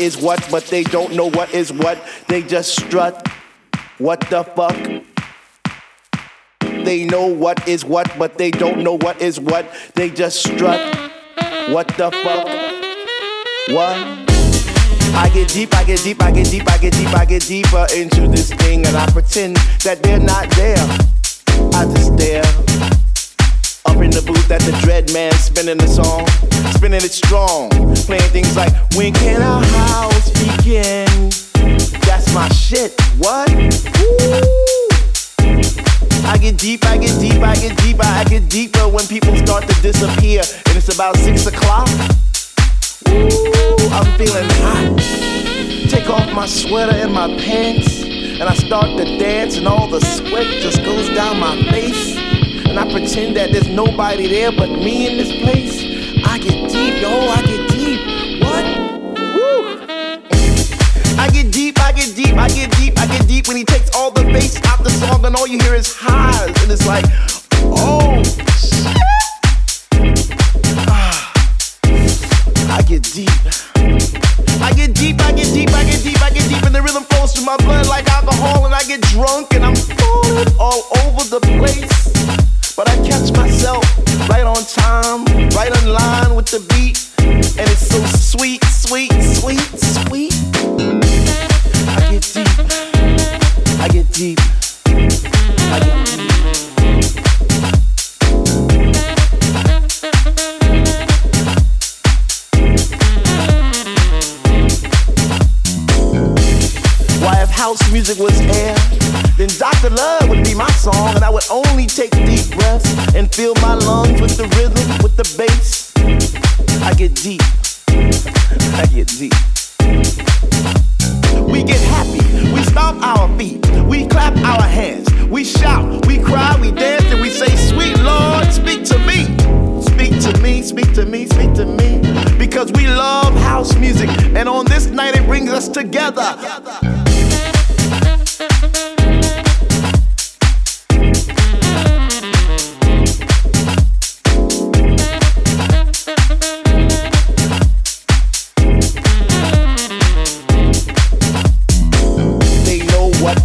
is what, but they don't know what is what. They just strut. What the fuck? They know what is what, but they don't know what is what. They just strut. What the fuck? What? I get deep, I get deep, I get deep, I get deep, I get deeper into this thing, and I pretend that they're not there. I just stare. Up in the booth at the Dread Man, spinning the song, spinning it strong, playing things like When can our house begin? That's my shit. What? Woo! I get deep, I get deep, I get deeper, I get deeper when people start to disappear, and it's about six o'clock. Ooh, I'm feeling hot. Take off my sweater and my pants, and I start to dance, and all the sweat just goes down my face and I pretend that there's nobody there but me in this place. I get deep, yo, I get deep. What? Woo! I get deep, I get deep, I get deep, I get deep when he takes all the bass out the song and all you hear is highs and it's like, oh shit. Ah, I get deep. I get deep, I get deep, I get deep, I get deep, and the rhythm flows through my blood like alcohol, and I get drunk and I'm falling all over the place. But I catch myself right on time, right on line with the beat. And it's so sweet, sweet, sweet, sweet. I get deep. I get deep. I get deep. Why if house music was air? Then Dr. Love would be my song, and I would only take deep breaths and fill my lungs with the rhythm, with the bass. I get deep. I get deep. We get happy, we stomp our feet, we clap our hands, we shout, we cry, we dance, and we say, Sweet Lord, speak to me. Speak to me, speak to me, speak to me. Because we love house music, and on this night it brings us together.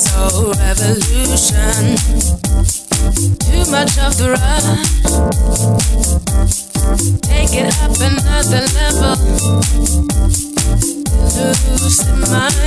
soul revolution. Too much of the rush. Take it up another level. Lose the mind.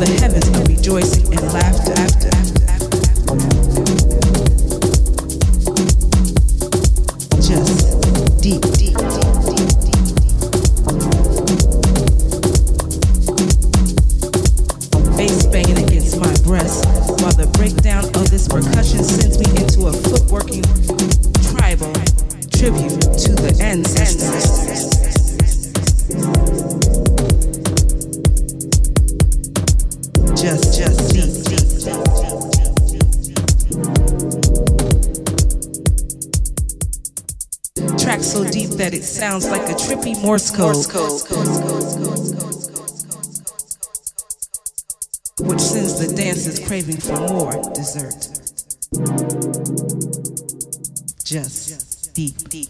the heavens are rejoicing and laughter. happy Morse code. Morse code. Which sends the dancers craving for more dessert. Just deep.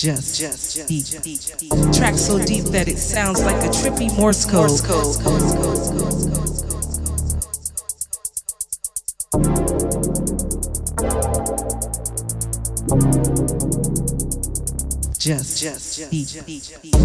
just, just, just deep. deep. Track so deep that it sounds like a trippy Morse code. Morse code. Just, just, just, deep.